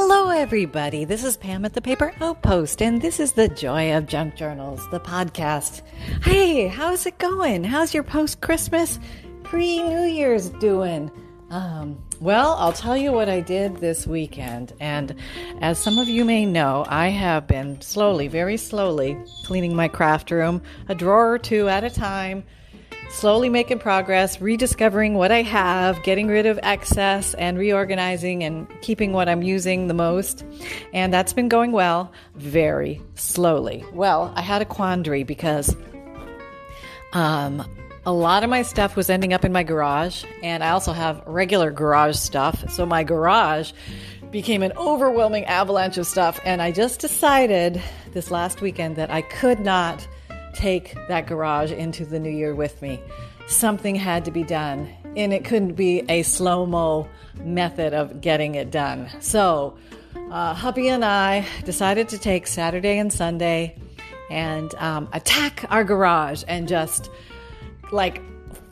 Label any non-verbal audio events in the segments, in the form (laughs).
Hello, everybody. This is Pam at the Paper Outpost, and this is the Joy of Junk Journals, the podcast. Hey, how's it going? How's your post Christmas, pre New Year's doing? Um, well, I'll tell you what I did this weekend. And as some of you may know, I have been slowly, very slowly, cleaning my craft room, a drawer or two at a time slowly making progress, rediscovering what I have, getting rid of excess, and reorganizing and keeping what I'm using the most. And that's been going well, very slowly. Well, I had a quandary because um, a lot of my stuff was ending up in my garage, and I also have regular garage stuff. So my garage became an overwhelming avalanche of stuff, and I just decided this last weekend that I could not take that garage into the new year with me. Something had to be done, and it couldn't be a slow mo method of getting it done. So, uh, hubby and I decided to take Saturday and Sunday and um, attack our garage and just like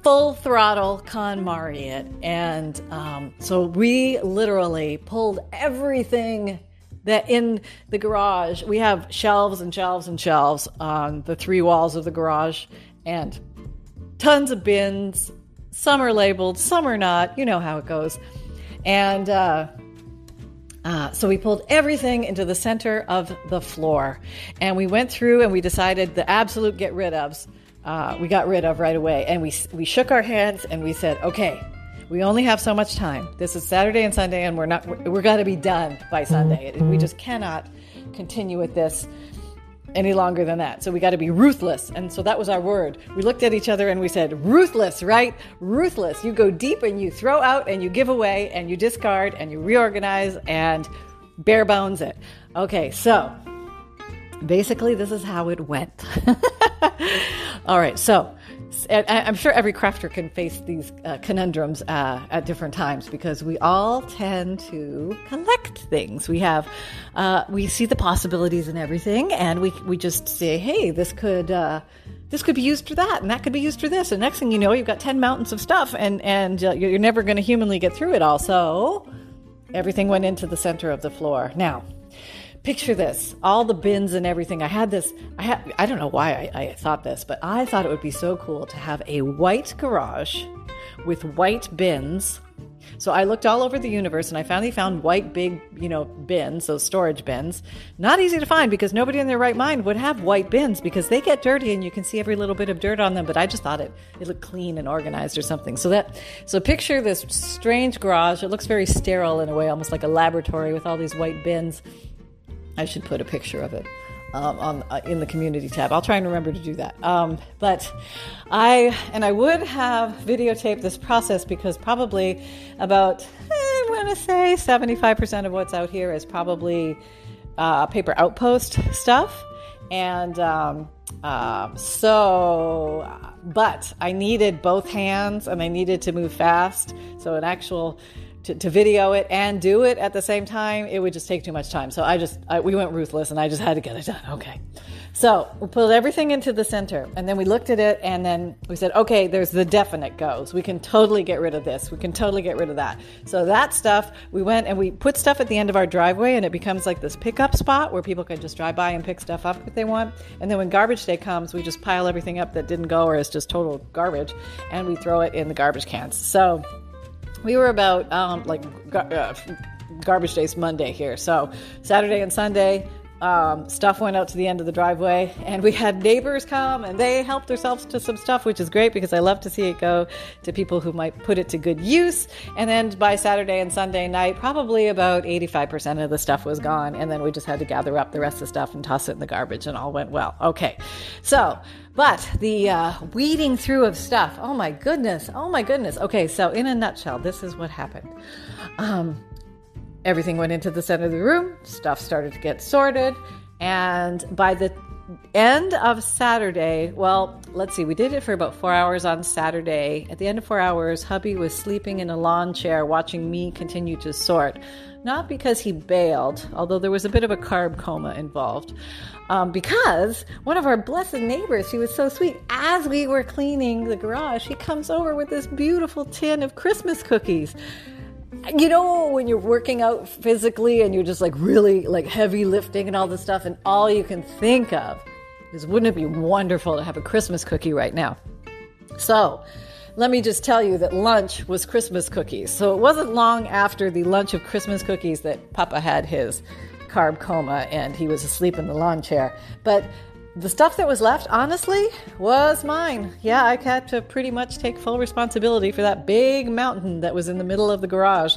full throttle KonMari it. And um, so we literally pulled everything that in the garage we have shelves and shelves and shelves on the three walls of the garage and tons of bins. Some are labeled, some are not. You know how it goes. And uh, uh, so we pulled everything into the center of the floor, and we went through and we decided the absolute get rid ofs. Uh, we got rid of right away, and we we shook our hands and we said, "Okay, we only have so much time. This is Saturday and Sunday, and we're not. We're, we're got to be done by Sunday. Mm-hmm. We just cannot continue with this any longer than that. So we got to be ruthless. And so that was our word. We looked at each other and we said, ruthless, right? Ruthless. You go deep and you throw out and you give away and you discard and you reorganize and bare bones it. Okay, so basically, this is how it went. (laughs) All right, so I'm sure every crafter can face these uh, conundrums uh, at different times because we all tend to collect things. We have, uh, we see the possibilities in everything, and we we just say, hey, this could. Uh, this could be used for that, and that could be used for this. And next thing you know, you've got ten mountains of stuff, and and uh, you're never going to humanly get through it all. So everything went into the center of the floor. Now, picture this all the bins and everything. I had this i had i don't know why I, I, thought this but i thought it would be so cool to have a white garage with white bins. So i looked all over the universe and i finally found white big you know bins those storage bins. Not easy to find because nobody in their right mind would have white bins because they get dirty and you can see every little bit of dirt on them but i just thought it it looked clean and organized or something. So that so picture this strange garage. It looks very sterile in a way almost like a laboratory with all these white bins I should put a picture of it um, on uh, in the community tab. I'll try and remember to do that. Um, but I and I would have videotaped this process because probably about eh, I want to say seventy five percent of what's out here is probably uh, paper outpost stuff, and um, uh, so. But I needed both hands and I needed to move fast. So an actual to, to, video it and do it at the same time, it would just take too much time. So I just, I, we went ruthless and I just had to get it done. Okay. So we pulled everything into the center and then we looked at it and then we said, okay, there's the definite goes. We can totally get rid of this. We can totally get rid of that. So that stuff, we went and we put stuff at the end of our driveway and it becomes like this pickup spot where people can just drive by and pick stuff up if they want. And then when garbage day comes, we just pile everything up that didn't go or is just total garbage and we throw it in the garbage cans. So we were about um, like gar- uh, garbage days Monday here. So Saturday and Sunday, um, stuff went out to the end of the driveway, and we had neighbors come and they helped themselves to some stuff, which is great because I love to see it go to people who might put it to good use. And then by Saturday and Sunday night, probably about 85% of the stuff was gone, and then we just had to gather up the rest of the stuff and toss it in the garbage, and all went well. Okay, so but the uh, weeding through of stuff, oh my goodness, oh my goodness. Okay, so in a nutshell, this is what happened. Um, everything went into the center of the room, stuff started to get sorted, and by the end of Saturday, well, let's see, we did it for about four hours on Saturday. At the end of four hours, hubby was sleeping in a lawn chair watching me continue to sort. Not because he bailed, although there was a bit of a carb coma involved um, because one of our blessed neighbors, she was so sweet. As we were cleaning the garage, she comes over with this beautiful tin of Christmas cookies. You know when you're working out physically and you're just like really like heavy lifting and all this stuff and all you can think of is wouldn't it be wonderful to have a christmas cookie right now? So let me just tell you that lunch was christmas cookies. So it wasn't long after the lunch of christmas cookies that papa had his carb coma and he was asleep in the lawn chair. But the stuff that was left, honestly, was mine. Yeah, I had to pretty much take full responsibility for that big mountain that was in the middle of the garage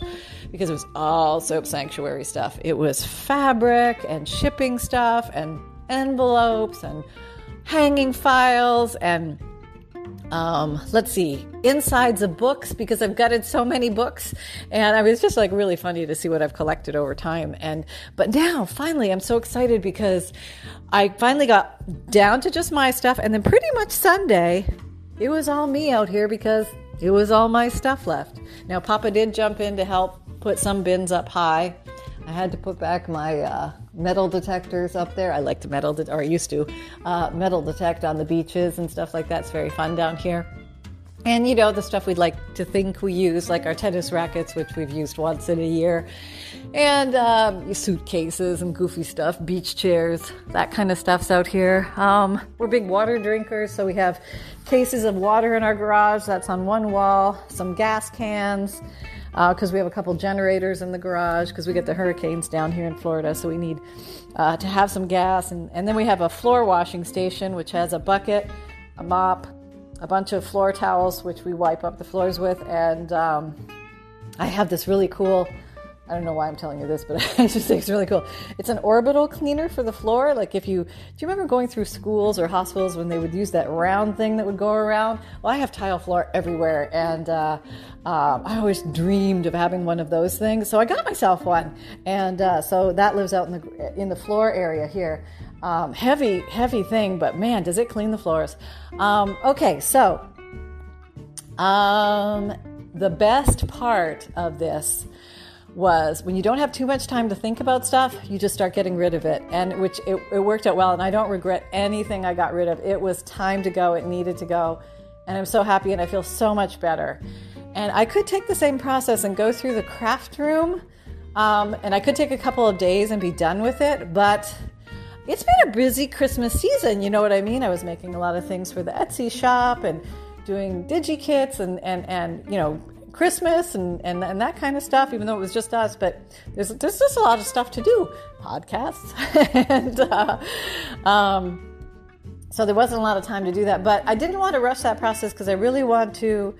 because it was all soap sanctuary stuff. It was fabric and shipping stuff and envelopes and hanging files and um, let's see, insides of books because I've gutted so many books, and I was just like really funny to see what I've collected over time. And but now, finally, I'm so excited because I finally got down to just my stuff, and then pretty much Sunday, it was all me out here because it was all my stuff left. Now, Papa did jump in to help put some bins up high. I had to put back my uh, metal detectors up there. I like to metal, de- or I used to, uh, metal detect on the beaches and stuff like that. It's very fun down here. And you know, the stuff we'd like to think we use, like our tennis rackets, which we've used once in a year, and um, suitcases and goofy stuff, beach chairs, that kind of stuff's out here. Um, we're big water drinkers, so we have cases of water in our garage. That's on one wall, some gas cans because uh, we have a couple generators in the garage because we get the hurricanes down here in Florida, so we need uh, to have some gas. And, and then we have a floor washing station which has a bucket, a mop, a bunch of floor towels which we wipe up the floors with, and um, I have this really cool I don't know why I'm telling you this, but (laughs) I just think it's really cool. It's an orbital cleaner for the floor. Like if you, do you remember going through schools or hospitals when they would use that round thing that would go around? Well, I have tile floor everywhere, and uh, uh, I always dreamed of having one of those things. So I got myself one, and uh, so that lives out in the in the floor area here. Um, heavy, heavy thing, but man, does it clean the floors. Um, okay, so um, the best part of this was when you don't have too much time to think about stuff, you just start getting rid of it. And which it, it, worked out well. And I don't regret anything I got rid of. It was time to go, it needed to go. And I'm so happy and I feel so much better. And I could take the same process and go through the craft room. Um, and I could take a couple of days and be done with it. But it's been a busy Christmas season. You know what I mean? I was making a lot of things for the Etsy shop and doing digi kits and, and, and you know, Christmas and, and, and that kind of stuff, even though it was just us. But there's, there's just a lot of stuff to do podcasts. (laughs) and uh, um, so there wasn't a lot of time to do that. But I didn't want to rush that process because I really want to.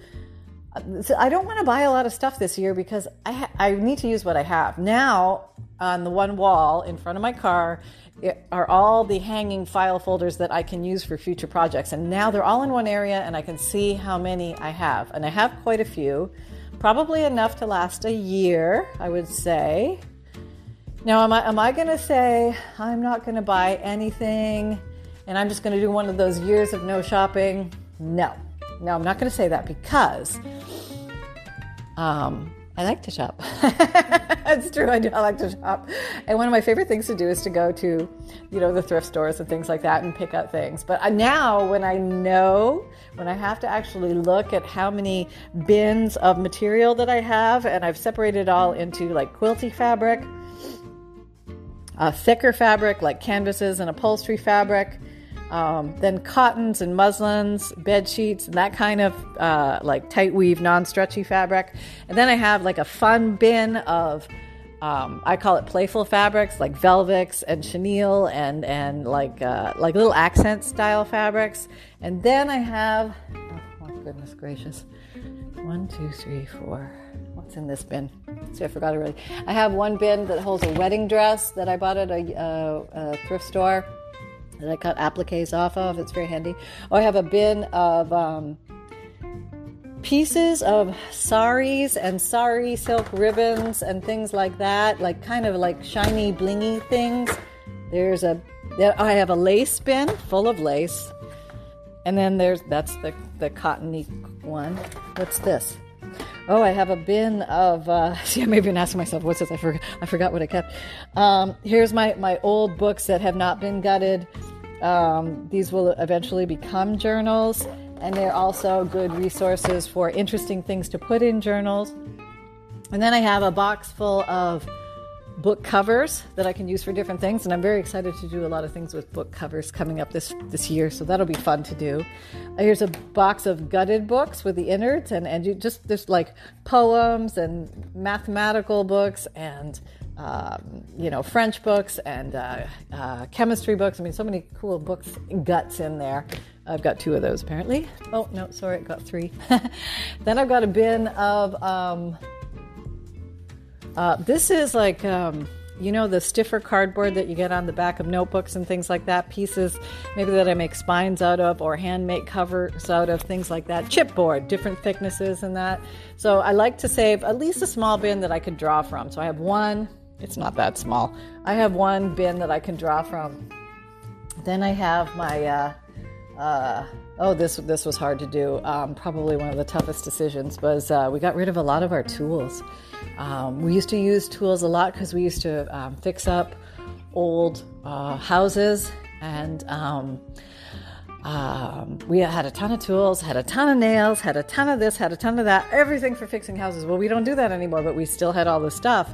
I don't want to buy a lot of stuff this year because I, ha- I need to use what I have. Now, on the one wall in front of my car are all the hanging file folders that I can use for future projects. And now they're all in one area and I can see how many I have. And I have quite a few, probably enough to last a year, I would say. Now, am I, am I going to say I'm not going to buy anything and I'm just going to do one of those years of no shopping? No. No, I'm not going to say that because um, I like to shop. (laughs) it's true, I do. I like to shop. And one of my favorite things to do is to go to, you know, the thrift stores and things like that and pick up things. But now, when I know, when I have to actually look at how many bins of material that I have, and I've separated it all into like quilty fabric, uh, thicker fabric like canvases and upholstery fabric, um, then cottons and muslins, bed sheets, and that kind of uh, like tight weave, non stretchy fabric. And then I have like a fun bin of, um, I call it playful fabrics like velvets and chenille and and like uh, like little accent style fabrics. And then I have, oh goodness gracious, one, two, three, four. What's in this bin? See, I forgot already. I have one bin that holds a wedding dress that I bought at a, uh, a thrift store that I cut appliques off of. It's very handy. Oh, I have a bin of um, pieces of saris and sari silk ribbons and things like that, like kind of like shiny, blingy things. There's a, I have a lace bin full of lace. And then there's, that's the, the cottony one. What's this? Oh, I have a bin of. Uh, (laughs) see, I'm even asking myself, what's this? I forgot. I forgot what I kept. Um, here's my my old books that have not been gutted. Um, these will eventually become journals, and they're also good resources for interesting things to put in journals. And then I have a box full of book covers that I can use for different things, and I'm very excited to do a lot of things with book covers coming up this this year. So that'll be fun to do. Here's a box of gutted books with the innards, and and you just there's like poems and mathematical books and. Um, you know, French books and uh, uh, chemistry books. I mean, so many cool books, guts in there. I've got two of those apparently. Oh, no, sorry, I got three. (laughs) then I've got a bin of um, uh, this is like, um, you know, the stiffer cardboard that you get on the back of notebooks and things like that. Pieces, maybe that I make spines out of or hand make covers out of, things like that. Chipboard, different thicknesses and that. So I like to save at least a small bin that I could draw from. So I have one, it's not that small. I have one bin that I can draw from. Then I have my, uh, uh, oh, this this was hard to do. Um, probably one of the toughest decisions was uh, we got rid of a lot of our tools. Um, we used to use tools a lot because we used to um, fix up old uh, houses and um, um, we had a ton of tools, had a ton of nails, had a ton of this, had a ton of that, everything for fixing houses. Well, we don't do that anymore, but we still had all this stuff.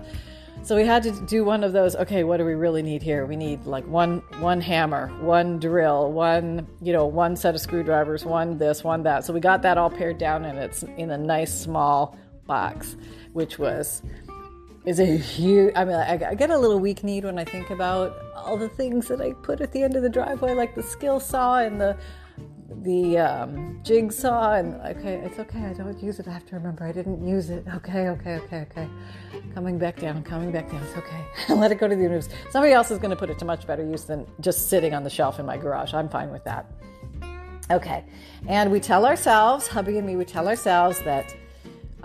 So we had to do one of those. Okay, what do we really need here? We need like one one hammer, one drill, one you know one set of screwdrivers, one this, one that. So we got that all pared down, and it's in a nice small box which was is a huge. I mean, I, get a little weak need when I think about all the things that I put at the end of the driveway, like the skill saw and the the um, jigsaw. And okay, it's okay. I don't use it. I have to remember I didn't use it. Okay, okay, okay, okay. Coming back down, coming back down. It's okay. (laughs) Let it go to the universe. Somebody else is going to put it to much better use than just sitting on the shelf in my garage. I'm fine with that. Okay, and we tell ourselves, hubby and me, we tell ourselves that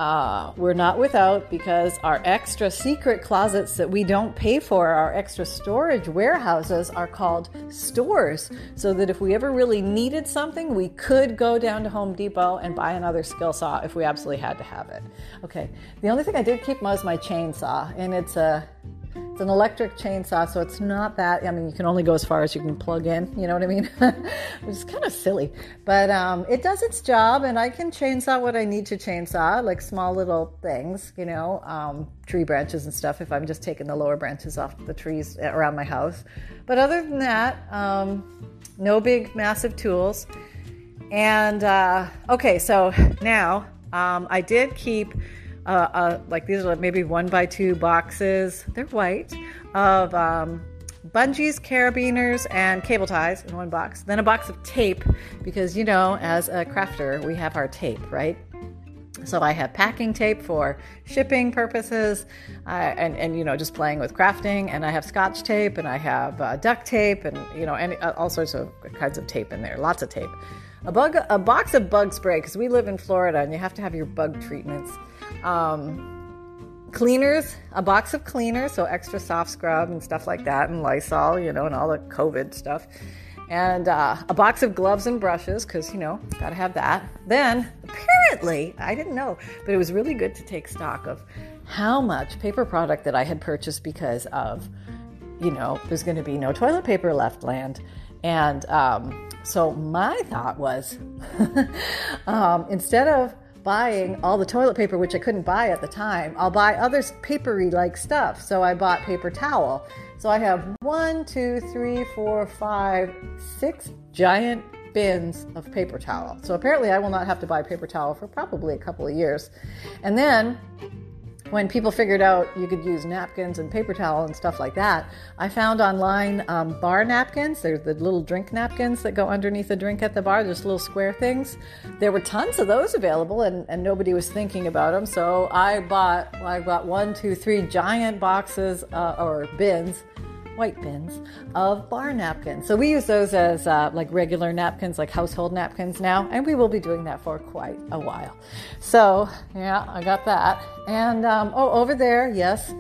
uh, we're not without because our extra secret closets that we don't pay for, our extra storage warehouses, are called stores. So that if we ever really needed something, we could go down to Home Depot and buy another skill saw if we absolutely had to have it. Okay, the only thing I did keep was my chainsaw, and it's a it's an electric chainsaw, so it's not that. I mean, you can only go as far as you can plug in. You know what I mean? (laughs) Is kind of silly, but um, it does its job, and I can chainsaw what I need to chainsaw, like small little things, you know, um, tree branches and stuff. If I'm just taking the lower branches off the trees around my house, but other than that, um, no big massive tools. And uh, okay, so now um, I did keep uh, uh, like these are maybe one by two boxes. They're white of um, bungees, carabiners, and cable ties in one box. Then a box of tape because you know, as a crafter, we have our tape, right? So I have packing tape for shipping purposes, uh, and and you know just playing with crafting. And I have Scotch tape, and I have uh, duct tape, and you know, uh, all sorts of kinds of tape in there. Lots of tape. A bug, a box of bug spray because we live in Florida, and you have to have your bug treatments. Um, cleaners, a box of cleaners, so extra soft scrub and stuff like that, and Lysol, you know, and all the COVID stuff. And uh, a box of gloves and brushes, because, you know, gotta have that. Then, apparently, I didn't know, but it was really good to take stock of how much paper product that I had purchased because of, you know, there's gonna be no toilet paper left land. And um, so my thought was (laughs) um, instead of buying all the toilet paper, which I couldn't buy at the time. I'll buy other papery like stuff. So I bought paper towel. So I have one, two, three, four, five, six giant bins of paper towel. So apparently I will not have to buy paper towel for probably a couple of years. And then when people figured out you could use napkins and paper towel and stuff like that, I found online um, bar napkins. There's the little drink napkins that go underneath the drink at the bar, just little square things. There were tons of those available, and, and nobody was thinking about them. So I bought, well, I bought one, two, three giant boxes uh, or bins white bins of bar napkins. So we use those as uh, like regular napkins, like household napkins now, and we will be doing that for quite a while. So yeah, I got that. And um, oh, over there, yes,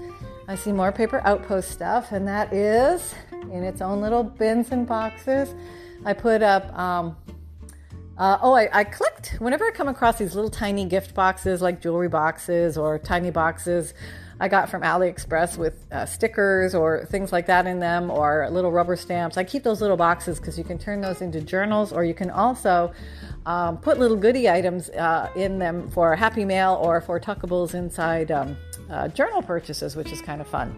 I see more paper outpost stuff, and that is in its own little bins and boxes. I put up um, Uh, oh, I, I clicked whenever I come across these little tiny gift boxes, like jewelry boxes or tiny boxes I got from AliExpress with uh, stickers or things like that in them, or little rubber stamps. I keep those little boxes because you can turn those into journals, or you can also um, put little goodie items uh, in them for Happy Mail or for tuckables inside um, uh, journal purchases, which is kind of fun.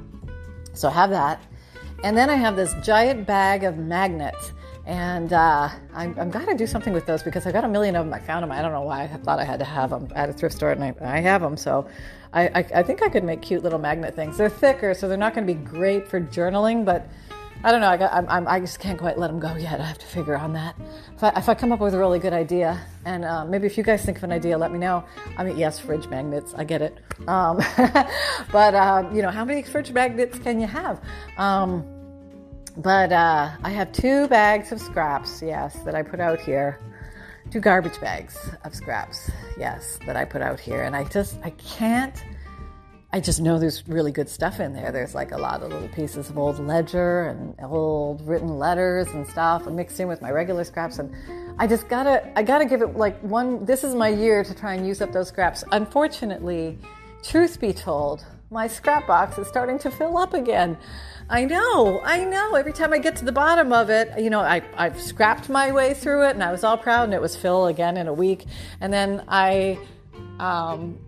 So have that. And then I have this giant bag of magnets. And uh, I'm, I'm do something with those because I've got a million of them. I found them. I don't know why I thought I had to have them at a thrift store, and I, I have them. So I, I, I think I could make cute little magnet things. They're thicker, so they're not going to be great for journaling, but I don't know. I, got, I'm, i just can't quite let them go yet. I have to figure on that. If I, if I come up with a really good idea, and uh, maybe if you guys think of an idea, let me know. I mean, yes, fridge magnets. I get it. Um, (laughs) but uh, you know, how many fridge magnets can you have? Um, but uh, I have two bags of scraps, yes, that I put out here. Two garbage bags of scraps, yes, that I put out here. And I just, I can't, I just know there's really good stuff in there. There's like a lot of little pieces of old ledger and old written letters and stuff mixed in with my regular scraps. And I just gotta, I gotta give it like one, this is my year to try and use up those scraps. Unfortunately, truth be told, my scrap box is starting to fill up again. I know, I know. Every time I get to the bottom of it, you know, I, I've scrapped my way through it and I was all proud and it was fill again in a week. And then I um,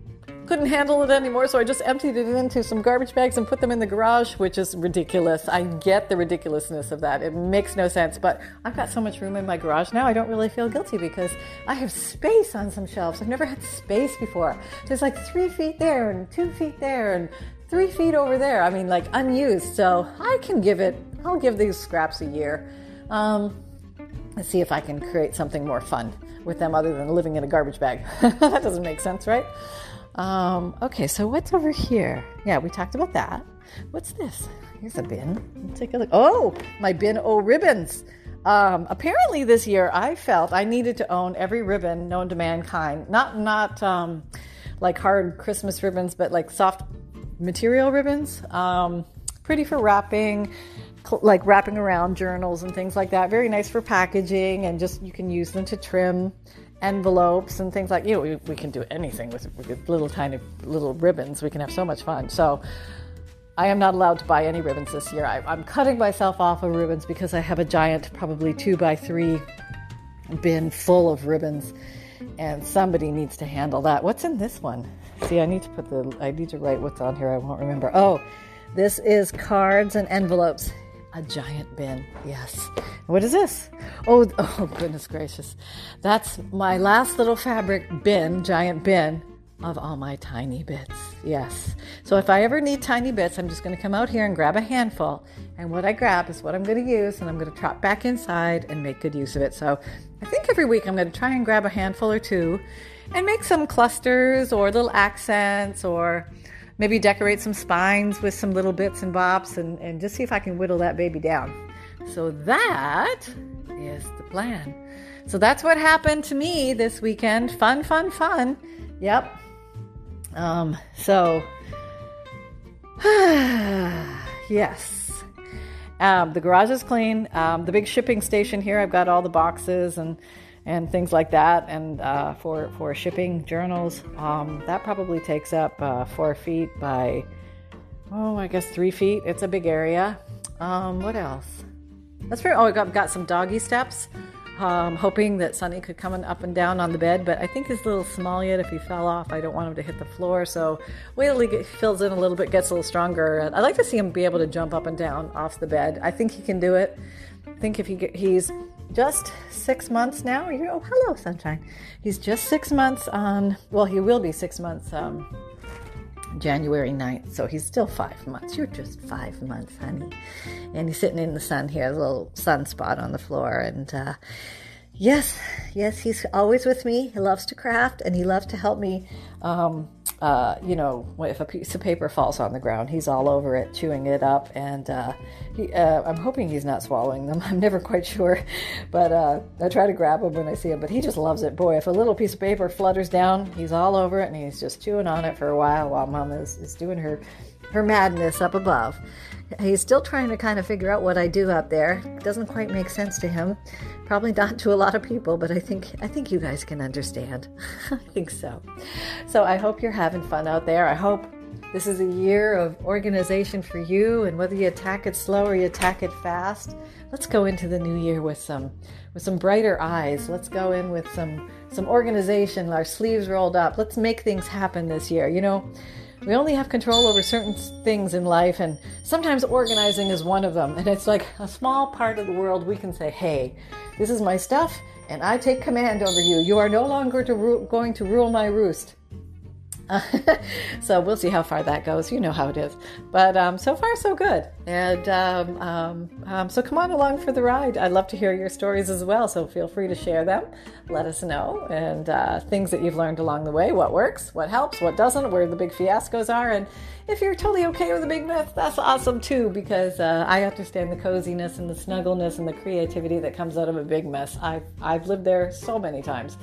couldn't handle it anymore, so I just emptied it into some garbage bags and put them in the garage, which is ridiculous. I get the ridiculousness of that. It makes no sense, but I've got so much room in my garage now, I don't really feel guilty because I have space on some shelves. I've never had space before. There's like three feet there and two feet there and three feet over there. I mean, like unused. So I can give it, I'll give these scraps a year. Um, let's see if I can create something more fun with them other than living in a garbage bag. (laughs) that doesn't make sense, right? Um, okay, so what's over here? Yeah, we talked about that. What's this? Here's a bin. Let's take a look. Oh, my bin o ribbons. Um, apparently, this year I felt I needed to own every ribbon known to mankind. Not not um, like hard Christmas ribbons, but like soft material ribbons. Um, pretty for wrapping, cl- like wrapping around journals and things like that. Very nice for packaging, and just you can use them to trim envelopes and things like you know we, we can do anything with, with little tiny little ribbons we can have so much fun so i am not allowed to buy any ribbons this year I, i'm cutting myself off of ribbons because i have a giant probably two by three bin full of ribbons and somebody needs to handle that what's in this one See, I need to put the, I need to write what's on here. I won't remember. Oh, this is cards and envelopes. A giant bin. Yes. What is this? Oh, (laughs) oh, goodness gracious. That's my last little fabric bin, giant bin of all my tiny bits. Yes. So if I ever need tiny bits, I'm just going to come out here and grab a handful. And what I grab is what I'm going to use, and I'm going to trot back inside and make good use of it. So I think every week I'm going to try and grab a handful or two and make some clusters or little accents or maybe decorate some spines with some little bits and bops and, and just see if I can whittle that baby down. So that is the plan. So that's what happened to me this weekend. Fun, fun, fun. Yep. Um, so, (sighs) yes. Um, the garage is clean. Um, the big shipping station here, I've got all the boxes and and things like that. And uh, for for shipping journals, um, that probably takes up uh, four feet by oh, I guess three feet. It's a big area. Um, what else? That's very. Oh, I got, got some doggy steps. Um, hoping that Sonny could come up and down on the bed, but I think he's a little small yet. If he fell off, I don't want him to hit the floor. So wait till he get, fills in a little bit, gets a little stronger. I'd like to see him be able to jump up and down off the bed. I think he can do it. I think if he get, he's just six months now. oh, hello, sunshine. He's just six months on, well, he will be six months um, January 9th, so he's still five months. You're just five months, honey. And he's sitting in the sun here, a little sunspot on the floor. And uh, yes, yes, he's always with me. He loves to craft and he loves to help me um, uh, you know, if a piece of paper falls on the ground, he's all over it, chewing it up. And uh, he, uh, I'm hoping he's not swallowing them. (laughs) I'm never quite sure. But uh, I try to grab him when I see him. But he just loves it. Boy, if a little piece of paper flutters down, he's all over it and he's just chewing on it for a while while mom is, is doing her, her madness up above. He's still trying to kind of figure out what I do out there. doesn't quite make sense to him. Probably not to a lot of people, but I think I think you guys can understand. (laughs) I think so. So I hope you're having fun out there. I hope this is a year of organization for you, and whether you attack it slow or you attack it fast, let's go into the new year with some with some brighter eyes. Let's go in with some some organization, our sleeves rolled up. Let's make things happen this year. You know, we only have control over certain things in life, and sometimes organizing is one of them. And it's like a small part of the world we can say, hey, this is my stuff, and I take command over you. You are no longer to ru- going to rule my roost. (laughs) so we'll see how far that goes. You know how it is. But um, so far, so good. And um, um, um, so come on along for the ride. I'd love to hear your stories as well. So feel free to share them. Let us know. And uh, things that you've learned along the way what works, what helps, what doesn't, where the big fiascos are. And if you're totally okay with a big mess, that's awesome too, because uh, I understand the coziness and the snuggleness and the creativity that comes out of a big mess. I've, I've lived there so many times.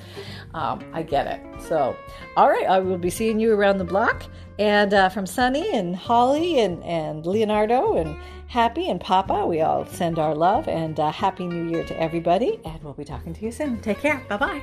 Um, I get it. So, all right, I will be seeing you around the block. And uh, from Sunny and Holly and, and Leonardo and Happy and Papa, we all send our love and uh, Happy New Year to everybody. And we'll be talking to you soon. Take care. Bye bye.